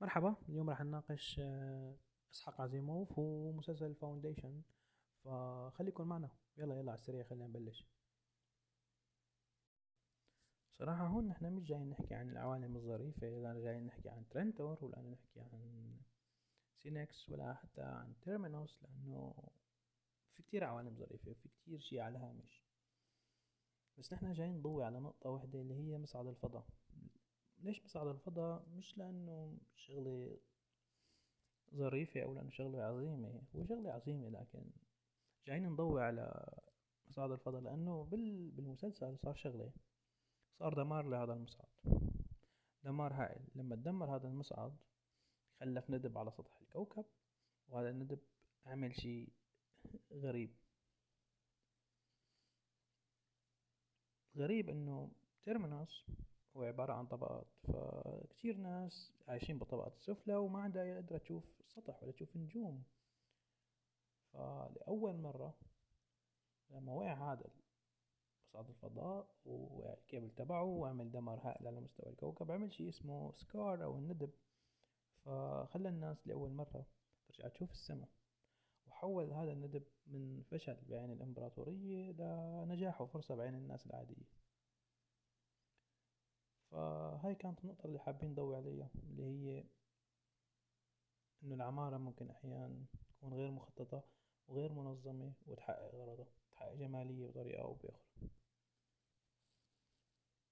مرحبا اليوم راح نناقش آه، إسحاق عزيموف ومسلسل Foundation فخليكم معنا. يلا يلا على السريع خلينا نبلش. صراحة هون نحن مش جايين نحكي عن العوالم الظريفة لا جايين نحكي عن Trantor ولا نحكي عن Synnax ولا حتى عن Terminus لأنه في كتير عوالم ظريفة وفي كتير شي على الهامش بس نحن جايين نضوي على نقطة واحدة اللي هي مصعد الفضاء. ليش بصعد الفضاء مش لأنه شغلة ظريفة أو لأنه شغلة عظيمة هو شغلة عظيمة لكن جايين نضوي على مصعد الفضاء لأنه بالمسلسل صار شغلة صار دمار لهذا المصعد. دمار هائل. لما تدمر هذا المصعد خلف ندب على سطح الكوكب وهذا الندب عمل شي غريب. غريب إنه تيرمينوس هو عبارة عن طبقات. فكتير ناس عايشين بالطبقات السفلى وما عندها قادرة تشوف السطح ولا تشوف النجوم فلأول مرة لما وقع هذا مصعد الفضاء ووقع الكيبل تبعه وعمل دمار هائل على مستوى الكوكب عمل شي اسمه سكار أو الندب. فخلى الناس لأول مرة ترجع تشوف السماء. وحول هذا الندب من فشل بعين الإمبراطورية لنجاح وفرصة بعين الناس العادية. فهاي كانت النقطة اللي حابين نضوي عليها اللي هي إنه العمارة ممكن أحيانا تكون غير مخططة وغير منظمة وتحقق غرضها تحقق جمالية بطريقة أو بأخرى.